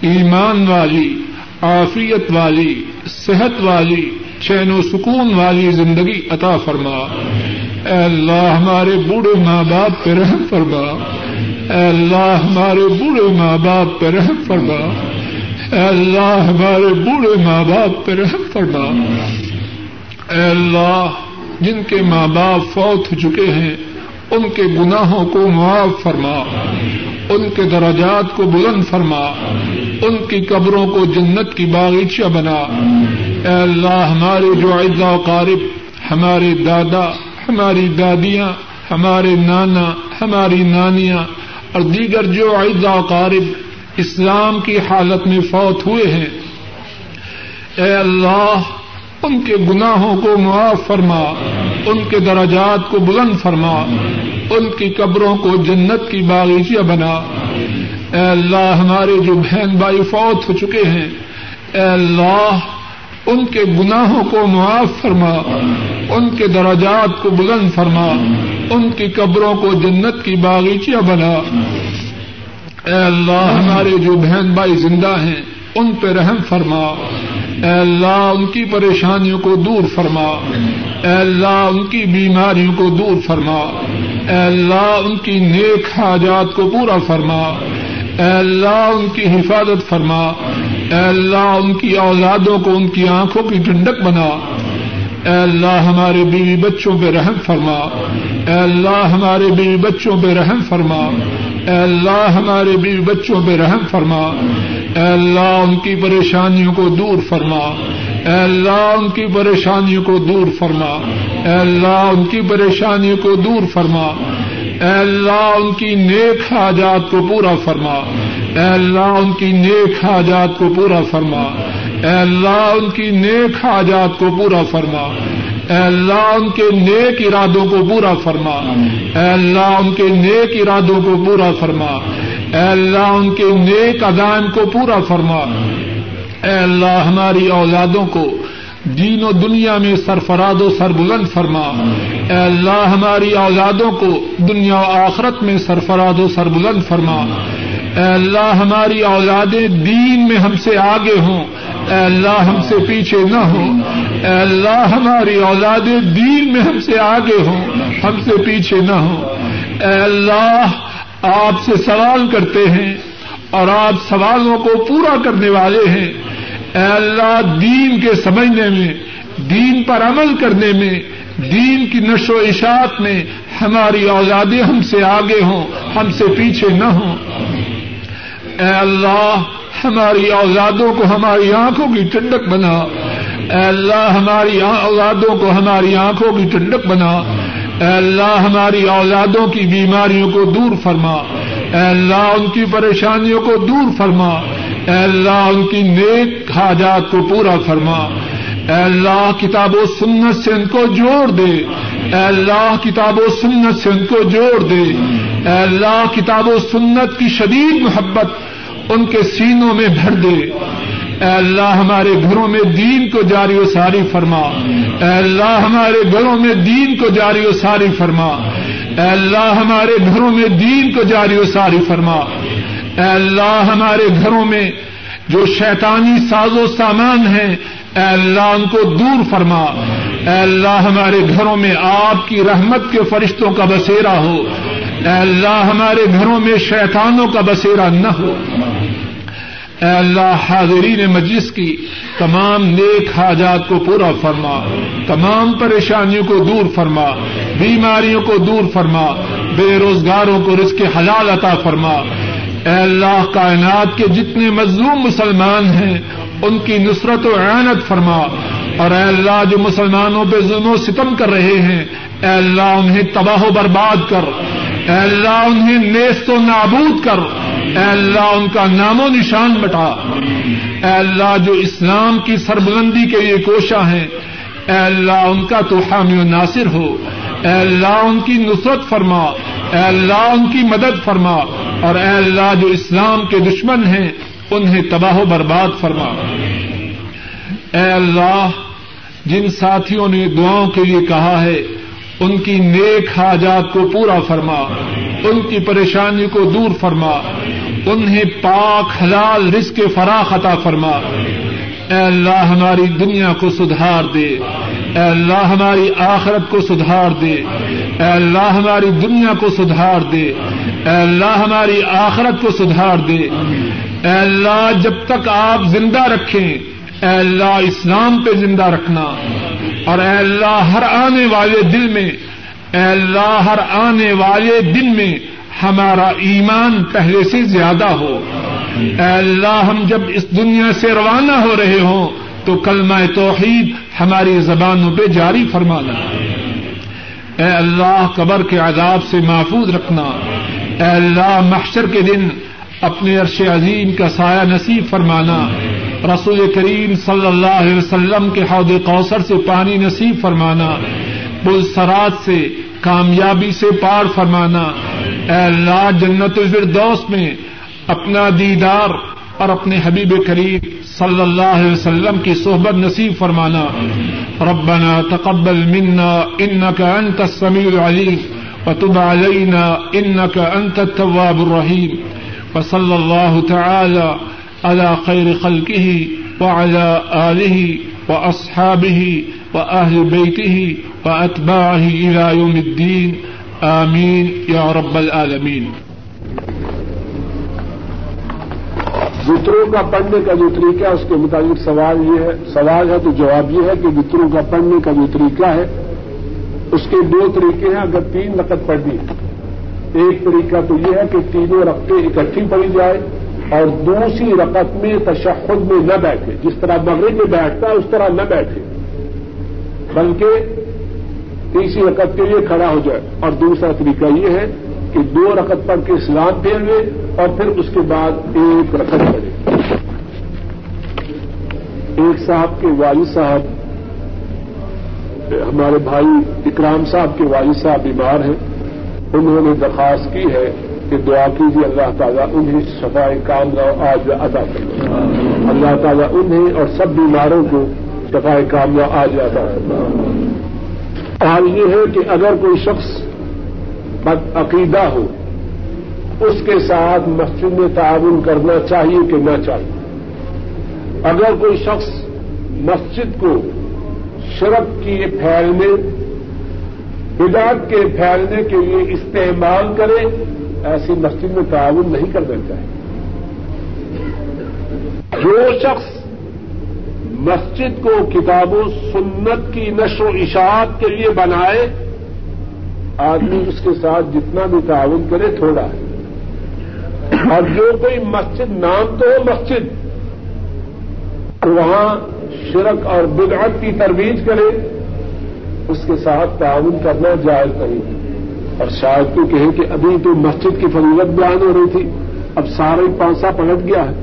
ایمان والی، عافیت والی، صحت والی، چین و سکون والی زندگی عطا فرما۔ اے اللہ، ہمارے بوڑھے ماں باپ پہ رحم فرما۔ اے اللہ، ہمارے بوڑھے ماں باپ پہ رحم فرما۔ اے اللہ ہمارے بوڑھے ماں باپ پہ رحم فرما۔ اے اللہ، جن کے ماں باپ فوت ہو چکے ہیں، ان کے گناہوں کو معاف فرما۔ ان کے درجات کو بلند فرما۔ ان کی قبروں کو جنت کی باغیچہ بنا۔ اے اللہ، ہمارے جو عزا و قارب، ہمارے دادا، ہماری دادیاں، ہمارے نانا، ہماری نانیاں اور دیگر جو عزا و قارب اسلام کی حالت میں فوت ہوئے ہیں۔ اے اللہ، ان کے گناہوں کو معاف فرما، ان کے درجات کو بلند فرما، ان کی قبروں کو جنت کی باغیچیاں بنا۔ اے اللہ، ہمارے جو بہن بھائی فوت ہو چکے ہیں، اے اللہ، ان کے گناہوں کو معاف فرما، ان کے درجات کو بلند فرما، ان کی قبروں کو جنت کی باغیچیاں بنا۔ اے اللہ، ہمارے جو بہن بھائی زندہ ہیں، ان پہ رحم فرما۔ اے اللہ، ان کی پریشانیوں کو دور فرما۔ اے اللہ، ان کی بیماریوں کو دور فرما۔ اے اللہ، ان کی نیک حاجات کو پورا فرما۔ اے اللہ، ان کی حفاظت فرما۔ اے اللہ، ان کی اولادوں کو ان کی آنکھوں کی ٹھنڈک بنا۔ اے اللہ، ہمارے بیوی بچوں پہ رحم فرما۔ اے اللہ، ہمارے بیوی بچوں پہ رحم فرما۔ اے اللہ ہمارے بیوی بچوں پہ رحم فرما۔ اے اللہ ان کی پریشانیوں کو دور فرما۔ اے اللہ ان کی پریشانیوں کو دور فرما۔ اے اللہ ان کی پریشانیوں کو دور فرما۔ اے اللہ ان کی نیک حاجات کو پورا فرما۔ اے اللہ ان کی نیک حاجات کو پورا فرما۔ اے اللہ ان کی نیک حاجات کو پورا فرما۔ اے اللہ ان کے نیک ارادوں کو پورا فرما۔ اے اللہ ان کے نیک ارادوں کو پورا فرما۔ اے اللہ ان کے نیک ادائم کو پورا فرما۔ اے اللہ ہماری اولادوں کو دین و دنیا میں سرفراد و سربلند فرما۔ اے اللہ ہماری اولادوں کو دنیا و آخرت میں سرفراد و سربلند فرما۔ اے اللہ ہماری اولادیں دین میں ہم سے آگے ہوں۔ اے اللہ ہم سے پیچھے نہ ہو اے اللہ ہماری اولاد دین میں ہم سے آگے ہوں۔ ہم سے پیچھے نہ ہو اے اللہ آپ سے سوال کرتے ہیں اور آپ سوالوں کو پورا کرنے والے ہیں۔ اے اللہ دین کے سمجھنے میں، دین پر عمل کرنے میں دین کی نشو و اشاعت میں ہماری اوزادیں ہم سے آگے ہوں، ہم سے پیچھے نہ ہوں۔ اے اللہ، ہماری اوزادوں کو ہماری آنکھوں کی ٹنڈک بنا۔ اے اللہ، ہماری اوزادوں کو ہماری آنکھوں کی ٹنڈک بنا۔ اے اللہ، ہماری اولادوں کی بیماریوں کو دور فرما۔ اے اللہ، ان کی پریشانیوں کو دور فرما۔ اے اللہ، ان کی نیک حاجات کو پورا فرما۔ اے اللہ کتاب و سنت سے ان کو جوڑ دے۔ اے اللہ کتاب و سنت سے ان کو جوڑ دے۔ اے اللہ کتاب و سنت کی شدید محبت ان کے سینوں میں بھر دے۔ اے اللہ ہمارے گھروں میں دین کو جاری و ساری فرما۔ اے اللہ ہمارے گھروں میں دین کو جاری و ساری فرما۔ اے اللہ ہمارے گھروں میں دین کو جاری و ساری فرما۔ اے اللہ ہمارے گھروں میں جو شیطانی ساز و سامان ہیں اے اللہ ان کو دور فرما۔ اے اللہ ہمارے گھروں میں آپ کی رحمت کے فرشتوں کا بسیرا ہو۔ اے اللہ ہمارے گھروں میں شیطانوں کا بسیرا نہ ہو۔ اے اللہ حاضرین مجلس کی تمام نیک حاجات کو پورا فرما۔ تمام پریشانیوں کو دور فرما۔ بیماریوں کو دور فرما۔ بے روزگاروں کو رزق حلال عطا فرما۔ اے اللہ کائنات کے جتنے مظلوم مسلمان ہیں ان کی نصرت و عینت فرما۔ اور اے اللہ، جو مسلمانوں پہ ظلم و ستم کر رہے ہیں، اے اللہ، انہیں تباہ و برباد کر۔ اے اللہ، انہیں نیست و نابود کر۔ اے اللہ، ان کا نام و نشان بٹا۔ اے اللہ، جو اسلام کی سربلندی کے لیے کوشاں ہیں، اے اللہ، ان کا تو حامی و ناصر ہو۔ اے اللہ، ان کی نصرت فرما۔ اے اللہ، ان کی مدد فرما۔ اور اے اللہ، جو اسلام کے دشمن ہیں انہیں تباہ و برباد فرما۔ اے اللہ، جن ساتھیوں نے دعاؤں کے لیے کہا ہے، ان کی نیک حاجات کو پورا فرما۔ ان کی پریشانی کو دور فرما۔ انہیں پاک حلال رزق فراخ عطا فرما۔ اے اللہ، ہماری دنیا کو سدھار دے۔ اے اللہ، ہماری آخرت کو سدھار دے۔ اے اللہ، ہماری دنیا کو سدھار دے۔ اے اللہ، ہماری آخرت کو سدھار دے۔ اے اللہ جب تک آپ زندہ رکھیں، اے اللہ اسلام پہ زندہ رکھنا۔ اور اے اللہ ہر آنے والے دل میں، اے اللہ ہر آنے والے دن میں ہمارا ایمان پہلے سے زیادہ ہو۔ اے اللہ ہم جب اس دنیا سے روانہ ہو رہے ہوں، تو کلمہ توحید ہماری زبانوں پہ جاری فرمانا اے اللہ قبر کے عذاب سے محفوظ رکھنا۔ اے اللہ محشر کے دن اپنے عرش عظیم کا سایہ نصیب فرمانا۔ رسول کریم صلی اللہ علیہ وسلم کے حوض کوثر سے پانی نصیب فرمانا۔ پل سرات سے، کامیابی سے پار فرمانا۔ اے اللہ، جنت الفردوس میں اپنا دیدار اور اپنے حبیب کریم صلی اللہ علیہ وسلم کی صحبت نصیب فرمانا۔ ربنا تقبل منا انك انت السميع العليم وتب علينا انك انت التواب الرحيم وصلى الله تعالى على خير خلقه وعلى آله وأصحابه وأهل بيته وأتباعه إلى يوم الدين. آمين يا رب العالمين. وطروں کا پڑھنے کا جو طریقہ ہے، اس کے مطابق سوال یہ ہے، سوال ہے تو جواب یہ ہے کہ وطروں کا پڑھنے کا جو طریقہ ہے، اس کے دو طریقے ہیں، اگر تین نقد پڑھنی ایک طریقہ تو یہ ہے کہ تینوں رقطیں اکٹھی پڑھی جائے اور دوسری رقط میں تشخد میں نہ بیٹھے۔ جس طرح مغرب میں بیٹھتا ہے، اس طرح نہ بیٹھے۔ بلکہ تیسری رقط کے لیے کھڑا ہو جائے۔ اور دوسرا طریقہ یہ ہے کہ دو رقط پڑھ کے اسلام پھیر لے اور پھر اس کے بعد ایک رقط پڑے ایک صاحب کے والد صاحب، ہمارے بھائی اکرام صاحب کے والد صاحب بیمار ہیں۔ انہوں نے درخواست کی ہے کہ دعا کیجیے اللہ تعالیٰ انہیں صفائی کام آج ادا کر اللہ تعالیٰ انہیں اور سب بیماروں کو صفائی کام آج ادا کر حال یہ ہے کہ اگر کوئی شخص بد عقیدہ ہو، اس کے ساتھ مسجد میں تعاون کرنا چاہیے کہ نہ چاہیے۔ اگر کوئی شخص مسجد کو شرک کی پھیلنے بدعت کے پھیلنے کے لیے استعمال کرے، ایسی مسجد میں تعاون نہیں کرنا چاہیے جو شخص مسجد کو کتاب و سنت کی نشر و اشاعت کے لیے بنائے، آدمی اس کے ساتھ جتنا بھی تعاون کرے، تھوڑا ہے۔ اور جو کوئی مسجد، نام تو ہو مسجد، وہاں شرک اور بدعت کی ترویج کرے۔ اس کے ساتھ تعاون کرنا جائز نہیں۔ اور شاید تو کہیں کہ ابھی تو مسجد کی فضیلت بیان ہو رہی تھی، اب سارے پانسا پلٹ گیا ہے۔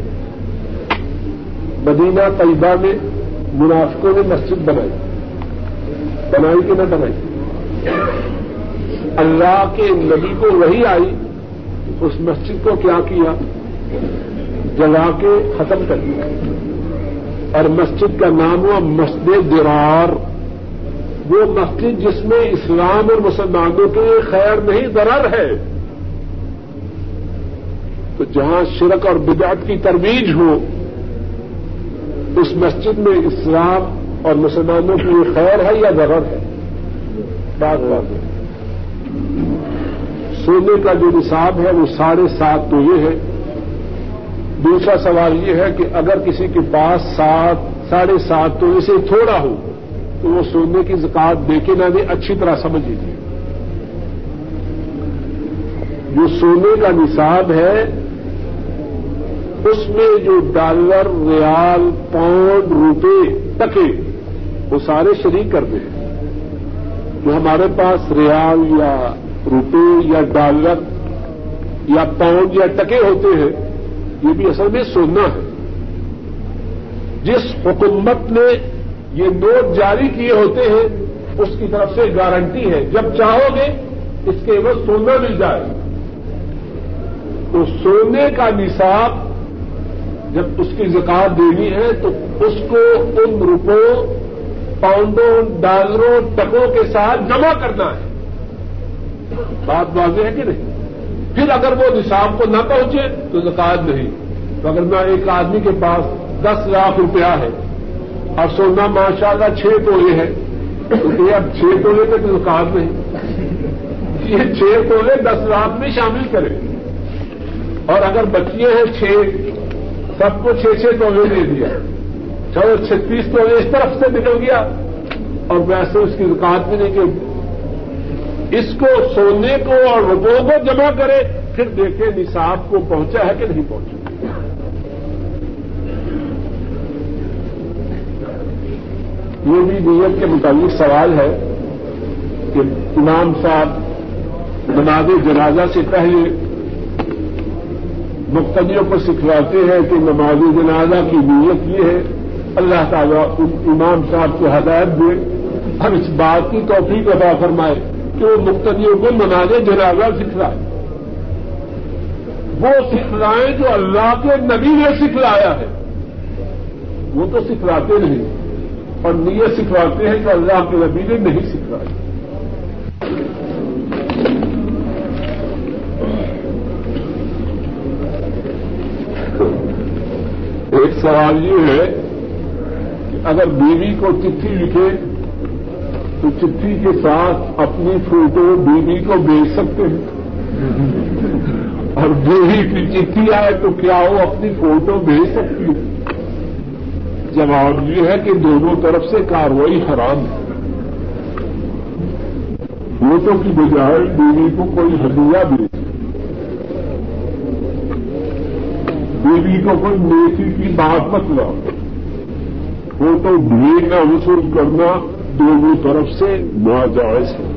مدینہ طیبہ میں منافقوں نے مسجد بنائی۔ بنائی کہ نہ بنائی۔ اللہ کے نبی کو وہی آئی، اس مسجد کو کیا کیا؟ جلا کے ختم کر دیا اور مسجد کا نام ہوا مسجد درار۔ وہ مسجد جس میں اسلام اور مسلمانوں کے خیر نہیں، ضرر ہے۔ تو جہاں شرک اور بدعت کی ترویج ہو، اس مسجد میں اسلام اور مسلمانوں کی یہ خیر ہے یا ضرر ہے؟ بات بات ہے۔ سونے کا جو نصاب ہے، وہ ساڑھے سات تو یہ ہے۔ دوسرا سوال یہ ہے کہ اگر کسی کے پاس سات، ساڑھے سات تو اسے تھوڑا ہو تو وہ سونے کی زکات دے کے نہ دے، اچھی طرح سمجھ لیجیے جو سونے کا نصاب ہے، اس میں جو ڈالر، ریال، پاؤنڈ، روپے ٹکے، وہ سارے شریک کرتے ہیں جو ہمارے پاس ریال یا روپے یا ڈالر یا پاؤنڈ یا ٹکے ہوتے ہیں، یہ بھی اصل میں سونا ہے۔ جس حکومت نے یہ نوٹ جاری کیے ہوتے ہیں، اس کی طرف سے گارنٹی ہے۔ جب چاہو گے، اس کے بعد سونا مل جائے۔ تو سونے کا نصاب جب اس کی زکات دینی ہے، تو اس کو ان روپوں، پاؤنڈوں، ڈالروں، ٹکوں کے ساتھ جمع کرنا ہے۔ بات واضح ہے کہ نہیں؟ پھر اگر وہ نصاب کو نہ پہنچے، تو زکات نہیں۔ تو اگر میں ایک آدمی کے پاس دس لاکھ روپیہ ہے اور سونا ماشاء اللہ چھ تولے ہے تو یہ اب چھ تولے پہ تو نہیں۔ یہ چھ تولے دس لاکھ میں شامل کرے۔ اور اگر بچیاں ہیں چھ، سب کو چھ چھ تولے دے دیا۔ چلو چھتیس تولے اس طرف سے نکل گیا۔ اور ویسے اس کی رکاوٹ بھی نہیں کہ اس کو سونے کو اور روپوں کو جمع کرے، پھر دیکھیں نصاب کو پہنچا ہے کہ نہیں پہنچا۔ یہ بھی نیت کے متعلق سوال ہے کہ امام صاحب نماز جنازہ سے پہلے مقتدیوں کو سکھلاتے ہیں کہ نماز جنازہ کی نیت یہ ہے، اللہ تعالیٰ امام صاحب کو ہدایت دے، ہم اس بات کی توفیق ادا فرمائے کہ وہ مقتدیوں کو نماز جنازہ سکھلائے۔ وہ سکھلائیں جو اللہ کے نبی نے سکھلایا ہے۔ وہ تو سکھلاتے نہیں۔ اور نیت سکھلاتے ہیں کہ اللہ کے نبی نے نہیں سکھلایا ایک سوال یہ ہے کہ اگر بیوی کو چٹھی لکھے تو چٹھی کے ساتھ اپنی فوٹو بیوی کو بھیج سکتے ہیں؟ اور بیوی کی چٹھی آئے تو کیا وہ اپنی فوٹو بھیج سکتی ہے؟ جواب یہ ہے کہ دونوں طرف سے کاروائی حرام ہے۔ فوٹو کی بجائے بیوی کو کوئی ہدیہ بھیج بیوی کو کوئی نیکی کی بات مت لاؤ۔ وہ تو بھیڑنا وصول کرنا دونوں طرف سے ناجائز ہے۔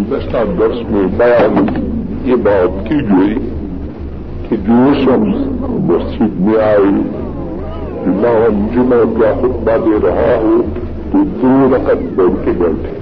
گزشتہ برس میں بیان یہ بات کی گئی۔ کہ جو شخص مسجد میں آئے امام جمعہ کا خطبہ دے رہا ہو تو دو رقم بیٹھے کے بیٹھے۔